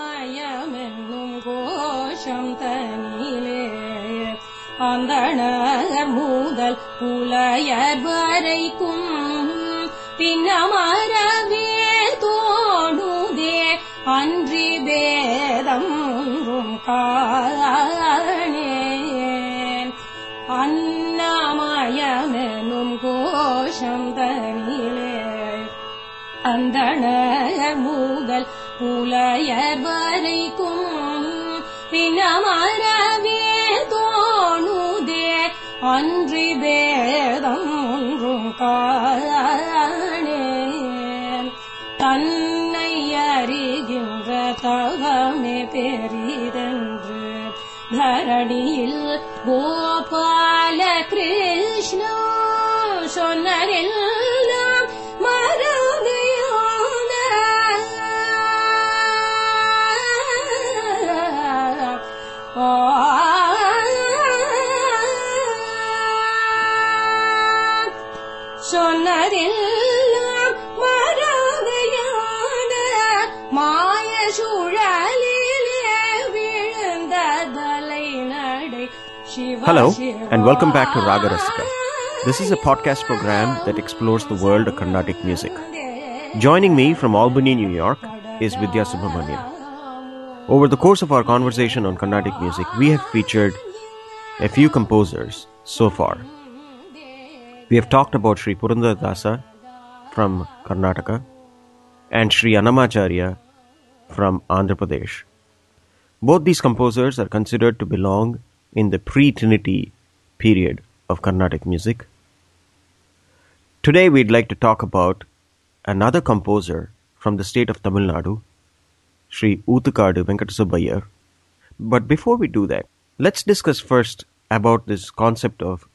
அண்ணமயமென்னும் கோஷம் தனிலே அந்தணர் மூதல் புலையர் வரைக்கும் பின்னமரவே தோணுதே அன்றி பேதம் ஒன்றும் காணேன் அன்னமயமெனும் கோஷம் தனிலே அந்தணர் மூதல் புலையர் வரைக்கும் பின்னமரவே தோணுதே அன்றி வேதம் ஒன்றும் காணேன் தன்னை அறிகின்ற தவமே பெரிதென்று தரணியில் Gopala Krishna சொன்னரில் Hello, and welcome back to Raga Rasika. This is a podcast program that explores the world of Carnatic music. Joining me from Albany, New York, is Vidya Subramanian. Over the course of our conversation on Carnatic music, we have featured a few composers so far. We have talked about Sri Purandar Dasa from Karnataka and Sri Annamacharya from Andhra Pradesh. Both these composers are considered to belong in the pre Trinity period of Carnatic music. Today, we'd like to talk about another composer from the state of Tamil Nadu, Sri Uthukadu Venkatasubbayar. But before we do that, let's discuss first about this concept of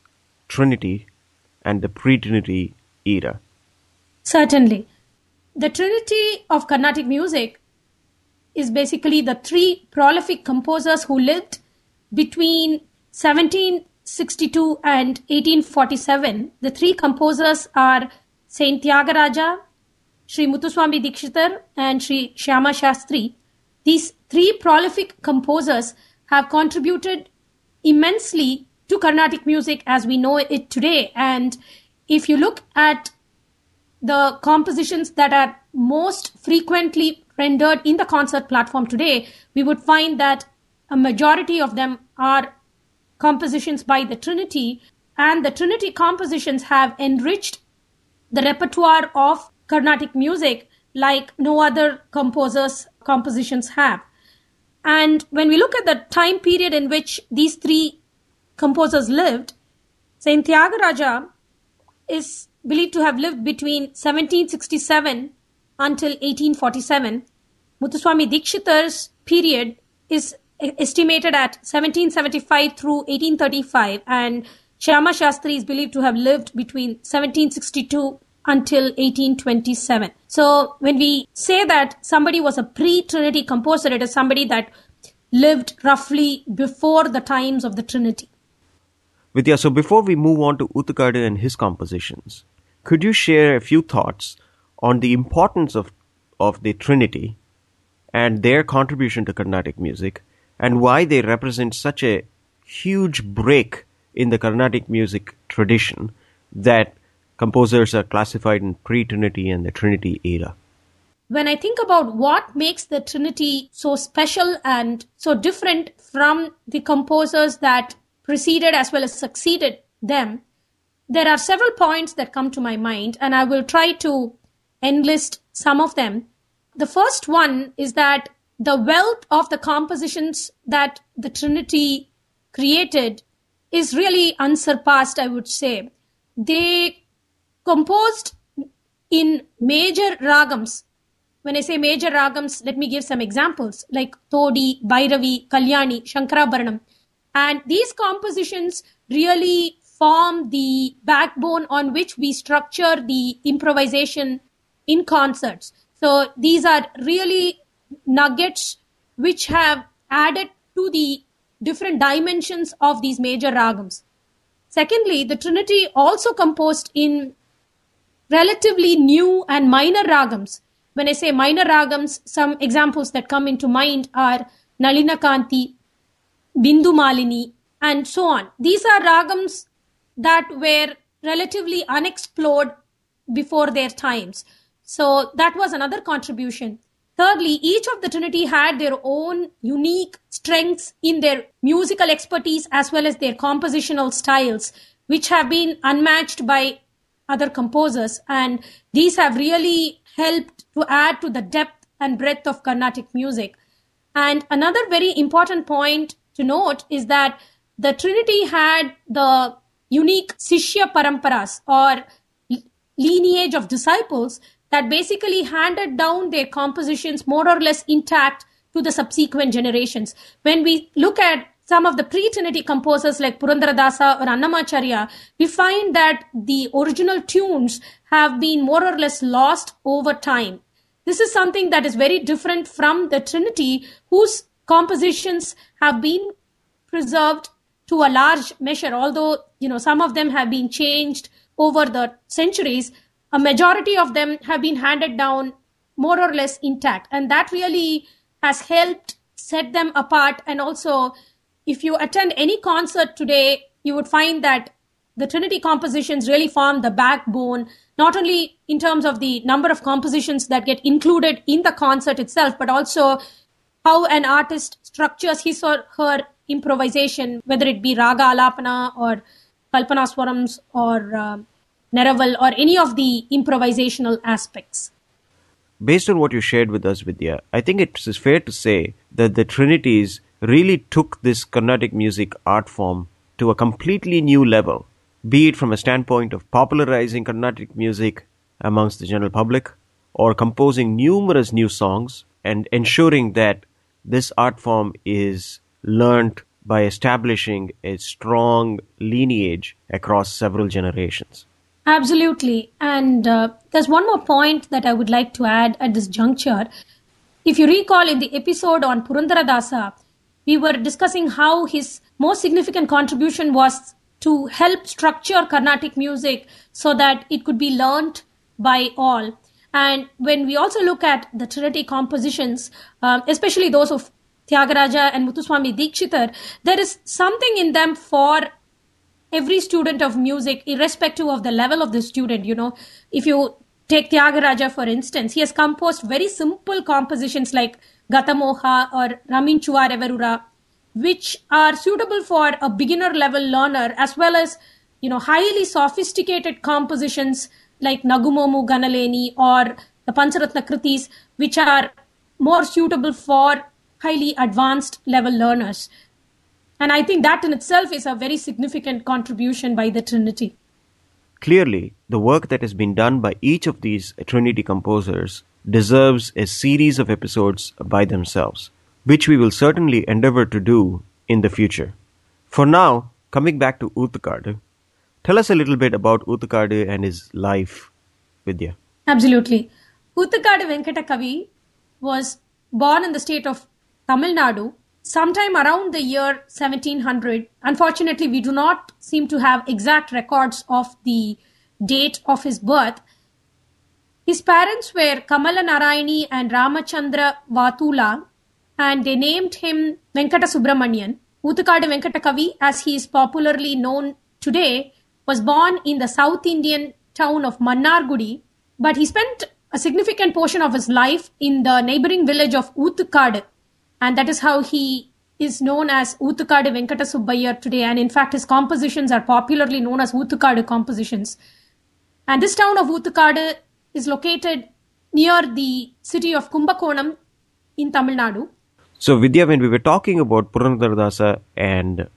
Trinity and the pre Trinity era. Certainly. The trinity of Carnatic music is basically the three prolific composers who lived between 1762 and 1847. The three composers are Saint Tyagaraja, Sri Muthuswami Dikshitar, and Sri Shyama Shastri. These three prolific composers have contributed immensely to Carnatic music as we know it today. And if you look at the compositions that are most frequently rendered in the concert platform today, we would find that a majority of them are compositions by the Trinity, and the Trinity compositions have enriched the repertoire of Carnatic music like no other composers' compositions have. And when we look at the time period in which these three composers lived, Saint Tyagaraja is believed to have lived between 1767 until 1847. Muthuswami Dikshitar's period is estimated at 1775 through 1835, and Shyama Shastri is believed to have lived between 1762 until 1827. So when we say that somebody was a pre-Trinity composer, it is somebody that lived roughly before the times of the Trinity. Vidya, so before we move on to Uthukadu and his compositions, could you share a few thoughts on the importance of, of the Trinity and their contribution to Carnatic music and why they represent such a huge break in the Carnatic music tradition that composers are classified in pre Trinity and the Trinity era? when I think about what makes the Trinity so special and so different from the composers that preceded as well as succeeded them, there are several points that come to my mind, and I will try to enlist some of them. The first one is that the wealth of the compositions that the Trinity created is really unsurpassed, I would say. They composed in major ragams when I say major ragams, let me give some examples like Todi, Bhairavi, Kalyani, Shankarabharanam. And these compositions really form the backbone on which we structure the improvisation in concerts. So these are really nuggets which have added to the different dimensions of these major ragams. Secondly, the Trinity also composed in relatively new and minor ragams when I say minor ragams, some examples that come into mind are Nalina Kanti, Bindu Malini, and so on. These are ragams that were relatively unexplored before their times. So that was another contribution. Thirdly, each of the Trinity had their own unique strengths in their musical expertise as well as their compositional styles, which have been unmatched by other composers. And these have really helped to add to the depth and breadth of Carnatic music. And another very important point to note is that the Trinity had the unique Sishya Paramparas or lineage of disciples that basically handed down their compositions more or less intact to the subsequent generations. When we look at some of the pre-Trinity composers like Purandaradasa or Annamacharya, we find that the original tunes have been more or less lost over time. This is something that is very different from the Trinity, whose compositions have been preserved to a large measure, although, you know, some of them have been changed over the centuries, a majority of them have been handed down more or less intact. And that really has helped set them apart. And also, if you attend any concert today, you would find that the Trinity compositions really form the backbone, not only in terms of the number of compositions that get included in the concert itself, but also how an artist structures his or her improvisation, whether it be raga alapana or kalpana swarams or uh, neraval or any of the improvisational aspects. Based on what you shared with us, Vidya, I think it is fair to say that the Trinities really took this Carnatic music art form to a completely new level, be it from a standpoint of popularizing Carnatic music amongst the general public or composing numerous new songs and ensuring that this art form is learnt by establishing a strong lineage across several generations. Absolutely. And uh, there's one more point that I would like to add at this juncture. If you recall in the episode on Purandaradasa, we were discussing how his most significant contribution was to help structure Carnatic music so that it could be learnt by all. And when we also look at the Trinity compositions, um, especially those of Tyagaraja and Muthuswami Dikshitar, there is something in them for every student of music, irrespective of the level of the student. You know, if you take Tyagaraja, for instance, he has composed very simple compositions like Gatamoha or Raminchuva Reverura, which are suitable for a beginner level learner as well as, you know, highly sophisticated compositions like Nagumomu Ganaleni or the Pancharatna Kritis, which are more suitable for highly advanced level learners. And I think that in itself is a very significant contribution by the Trinity. Clearly, the work that has been done by each of these Trinity composers deserves a series of episodes by themselves, which we will certainly endeavor to do in the future. For now, coming back to Oothukadu, tell us a little bit about Oothukadu and his life, Vidya. Absolutely. Oothukadu Venkata Kavi was born in the state of Tamil Nadu sometime around the year 1700. Unfortunately, we do not seem to have exact records of the date of his birth. His parents were Kamala Narayani and Ramachandra Vatula, and they named him Venkata Subramanian. Oothukadu Venkatakavi, as he is popularly known today, was born in the South Indian town of Mannargudi, but he spent a significant portion of his life in the neighboring village of Oothukadu and that is how he is known as Oothukadu Venkata Subbayar today. And in fact, his compositions are popularly known as Oothukadu compositions. And this town of Oothukadu is located near the city of Kumbakonam in Tamil Nadu. So, Vidya, when we were talking about Purandaradasa and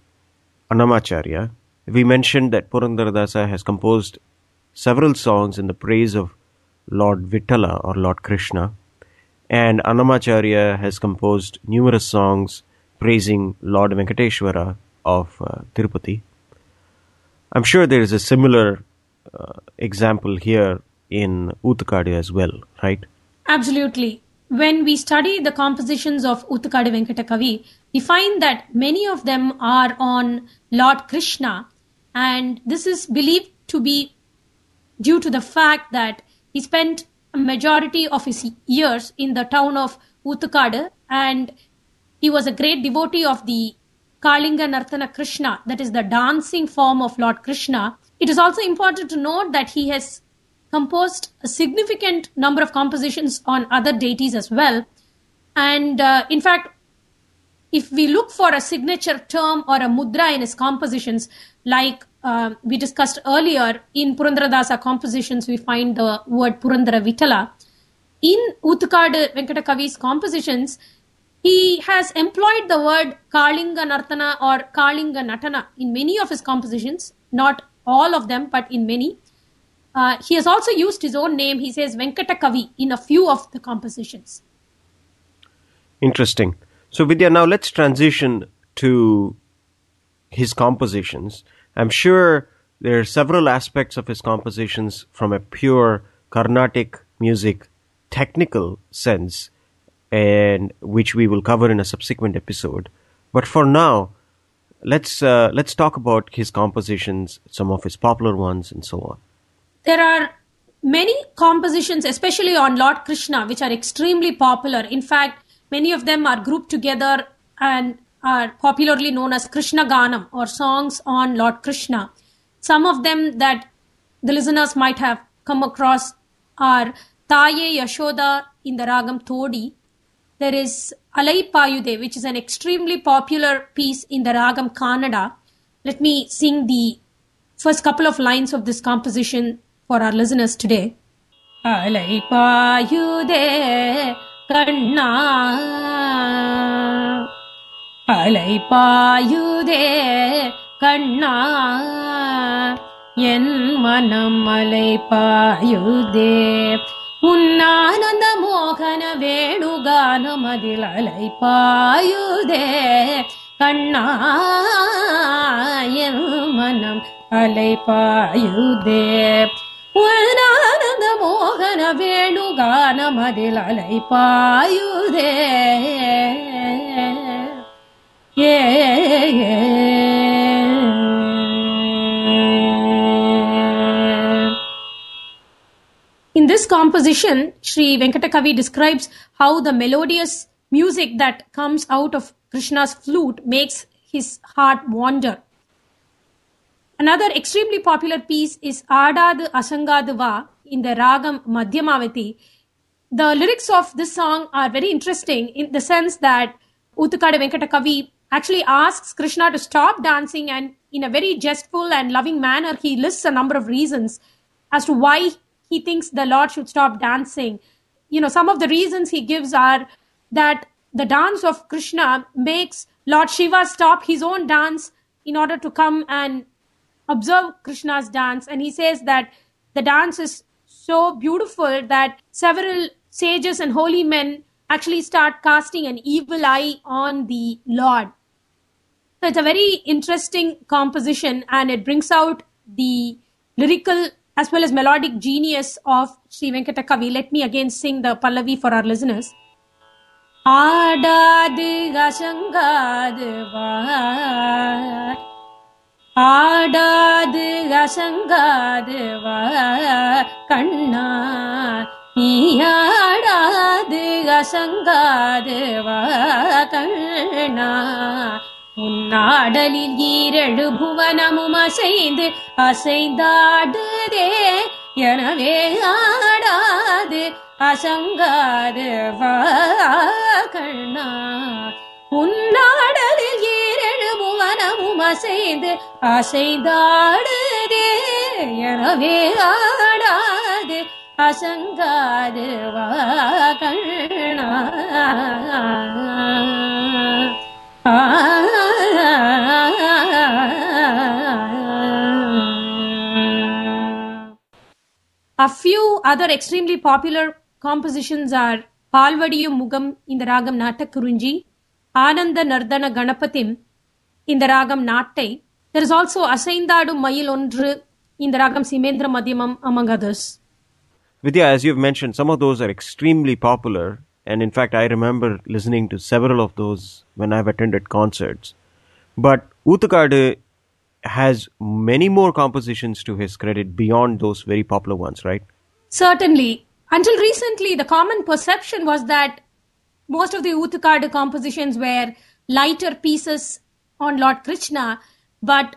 Annamacharya, we mentioned that Purandaradasa has composed several songs in the praise of Lord Vittala or Lord Krishna, and Annamacharya has composed numerous songs praising Lord Venkateshwara of uh, Tirupati. I'm sure there is a similar uh, example here in Oothukadu as well, right? Absolutely. When we study the compositions of Oothukadu Venkatakavi, we find that many of them are on Lord Krishna, and this is believed to be due to the fact that he spent majority of his years in the town of Uthukadu and he was a great devotee of the Kalinga Nartana Krishna, that is the dancing form of Lord Krishna. It is also important to note that he has composed a significant number of compositions on other deities as well. And uh, in fact, if we look for a signature term or a mudra in his compositions, like uh, we discussed earlier, in Purandaradasa compositions, we find the word Purandara Vitala. In Uthukadu Venkata compositions, he has employed the word Kalinga Nartana or Kalinga Natana in many of his compositions, not all of them, but in many. Uh, he has also used his own name, he says Venkata Kavi, in a few of the compositions. Interesting. So, Vidya, now let's transition to his compositions. I'm sure there are several aspects of his compositions from a pure Carnatic music technical sense, and which we will cover in a subsequent episode. But for now, let's uh, let's talk about his compositions, some of his popular ones, and so on. There are many compositions, especially on Lord Krishna, which are extremely popular. In fact, many of them are grouped together and are popularly known as Krishna Ganam or songs on Lord Krishna. Some of them that the listeners might have come across are Taye Yashoda in the Ragam Todi. There is Alai Payude, which is an extremely popular piece in the Ragam Kannada. Let me sing the first couple of lines of this composition for our listeners today. Alai Payude Kanna அலை பாயுதே கண்ணா என் மனம் அலை பாயுதே உன்னானந்த மோகன வேணுகானம் அதில் அலை பாயுதே கண்ணா என் மனம் அலை பாயுதே உன்னானந்த மோகன வேணுகானம் அதில் அலை பாயுதே. In this composition, Sri Venkatakavi describes how the melodious music that comes out of Krishna's flute makes his heart wander. Another extremely popular piece is Adadu Asangadu in the Ragam Madhyamavati. The lyrics of this song are very interesting in the sense that Uthukadu Venkatakavi actually asks Krishna to stop dancing and in a very jestful and loving manner he lists a number of reasons as to why he thinks the Lord should stop dancing. You know, some of the reasons he gives are that the dance of Krishna makes Lord Shiva stop his own dance in order to come and observe Krishna's dance. And he says that the dance is so beautiful that several sages and holy men actually start casting an evil eye on the Lord. So it's a very interesting composition and it brings out the lyrical as well as melodic genius of Sri Venkatakavi. Let me again sing the Pallavi for our listeners. ஆடாது அசங்காது வா ஆடாது அசங்காது வா கண்ணா நீ அசங்காது வா உன்னாடலில் ஈரழு புவனமும் அசைந்து அசைந்தாடுதே. எனவே ஆடாது அசங்காது வா கண்ணா உன்னாடலில் ஈரழு புவனமும் அசைந்து அசைந்தாடுதே. எனவே ஆடாது அசங்காது A few other extremely popular compositions are பால்வடியும் முகம் இந்த ராகம் நாட்டக்குறிஞ்சி ஆனந்த நர்தன கணபதிம் இந்த ராகம் நாட்டை. தெர் இஸ் ஆல்சோ அசைந்தாடும் மயில் ஒன்று இந்த ராகம் Simhendra Madhyamam among others Vidya, as you've mentioned, some of those are extremely popular, and in fact, I remember listening to several of those when I've attended concerts. But Uthukadu has many more compositions to his credit beyond those very popular ones, right? Certainly, until recently, the common perception was that most of the Uthukadu compositions were lighter pieces on Lord Krishna, but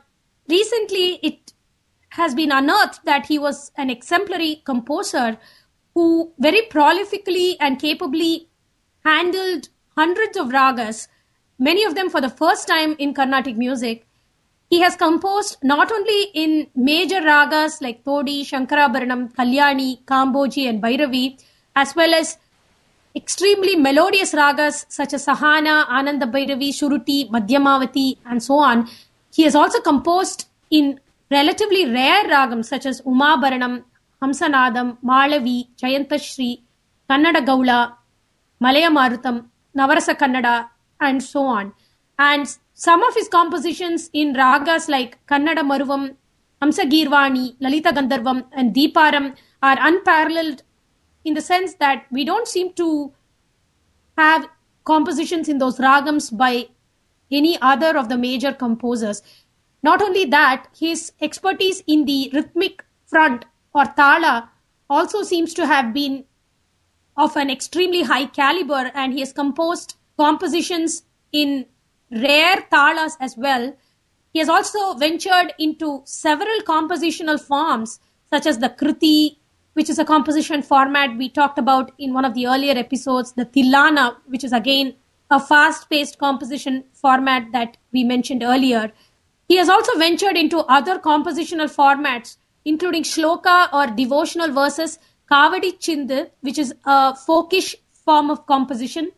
recently it has been unearthed that he was an exemplary composer who very prolifically and capably handled hundreds of ragas, many of them for the first time in Carnatic music. He has composed not only in major ragas like Todi, Shankarabharanam, Kalyani, Kamboji, and Bhairavi, as well as extremely melodious ragas such as Sahana, Ananda Bhairavi, Shuruti, Madhyamavati, and so on. He has also composed in relatively rare ragams such as Umabharanam, Hamsanadam, Malavi, Jayantashri, Kannada Gaula, Malaya Marutam, Navarasa Kannada, and so on. And some of his compositions in ragas like Kannada Maruvam, Hamsa Girvani, Lalita Gandharvam, and Deeparam are unparalleled in the sense that we don't seem to have compositions in those ragams by any other of the major composers. Not only that, his expertise in the rhythmic front or tala also seems to have been of an extremely high caliber and he has composed compositions in rare talas as well. He has also ventured into several compositional forms such as the kriti, which is a composition format we talked about in one of the earlier episodes, the tilana, which is again a fast-paced composition format that we mentioned earlier. He has also ventured into other compositional formats, including shloka or devotional verses, kavadi chindu, which is a folkish form of composition,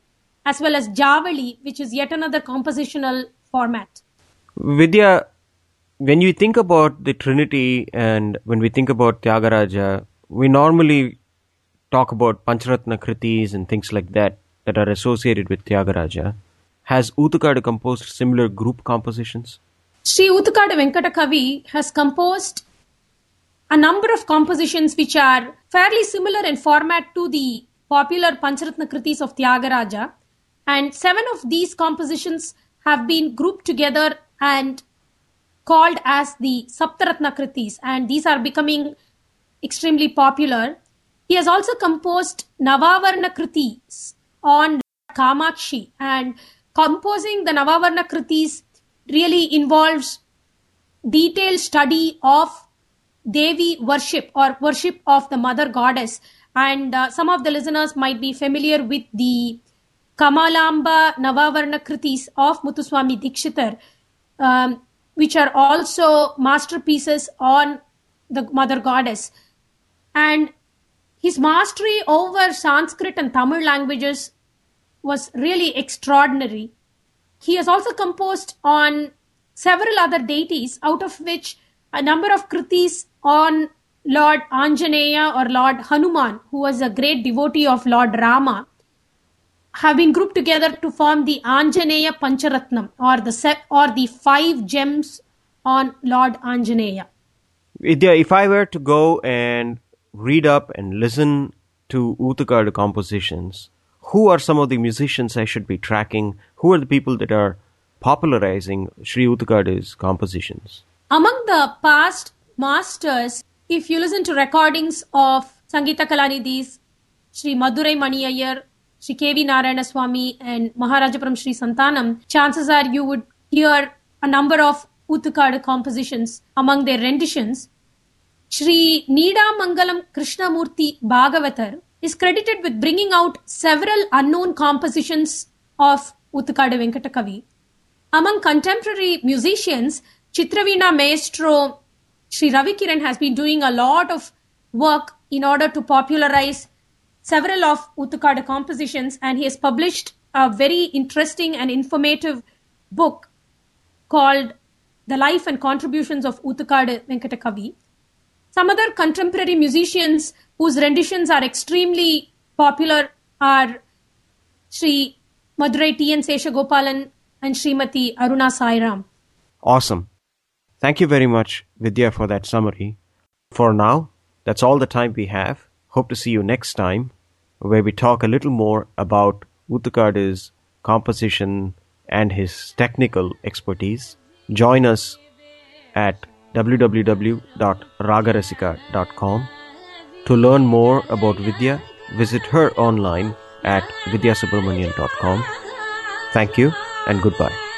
as well as javali, which is yet another compositional format. Vidya, when you think about the Trinity and when we think about Tyagaraja, we normally talk about Pancharatna Kritis and things like that that are associated with Tyagaraja. Has Uthukadu composed similar group compositions? Sri Uthukadu Venkata Kavi has composed a number of compositions which are fairly similar in format to the popular Pancharatna Kritis of Tyagaraja. And seven of these compositions have been grouped together and called as the Saptaratna Kritis. And these are becoming extremely popular. He has also composed Navavarna Kritis on Kamakshi. And composing the Navavarna Kritis really involves detailed study of Devi worship or worship of the mother goddess. And uh, some of the listeners might be familiar with the Kamalamba Navavarna Kritis of Muthuswami Dikshitar, um, which are also masterpieces on the mother goddess. And his mastery over Sanskrit and Tamil languages was really extraordinary. He has also composed on several other deities, out of which a number of kritis on Lord Anjaneya or Lord Hanuman, who was a great devotee of Lord Rama, have been grouped together to form the Anjaneya Pancharatnam or the se- or the five gems on Lord Anjaneya. If I were to go and read up and listen to Uthukadu compositions, who are some of the musicians I should be tracking? Who are the people that are popularizing Sri Uthukadu's compositions? Among the past masters, if you listen to recordings of Sangeeta Kalanidhi's Sri Madurai Mani Iyer, Sri K.V. Narayana Swami, and Maharajapuram Sri Santanam, chances are you would hear a number of Uthukadu compositions among their renditions. Sri Nida Mangalam Krishnamurti Bhagavatar is credited with bringing out several unknown compositions of Uthukadu Venkatakavi. Among contemporary musicians, Chitravina maestro Sri Ravi Kiran has been doing a lot of work in order to popularize several of Uthukadu compositions and he has published a very interesting and informative book called The Life and Contributions of Uthukadu Venkatakavi. Some other contemporary musicians whose renditions are extremely popular are Sri Madurai T. N. Seshagopalan and Srimati Aruna Sairam. Awesome. Thank you very much, Vidya, for that summary. For now, that's all the time we have. Hope to see you next time, where we talk a little more about Uthukadu's composition and his technical expertise. Join us at www.ragarasika.com To learn more about Vidya, visit her online at vidyasubramanian.com. Thank you and goodbye.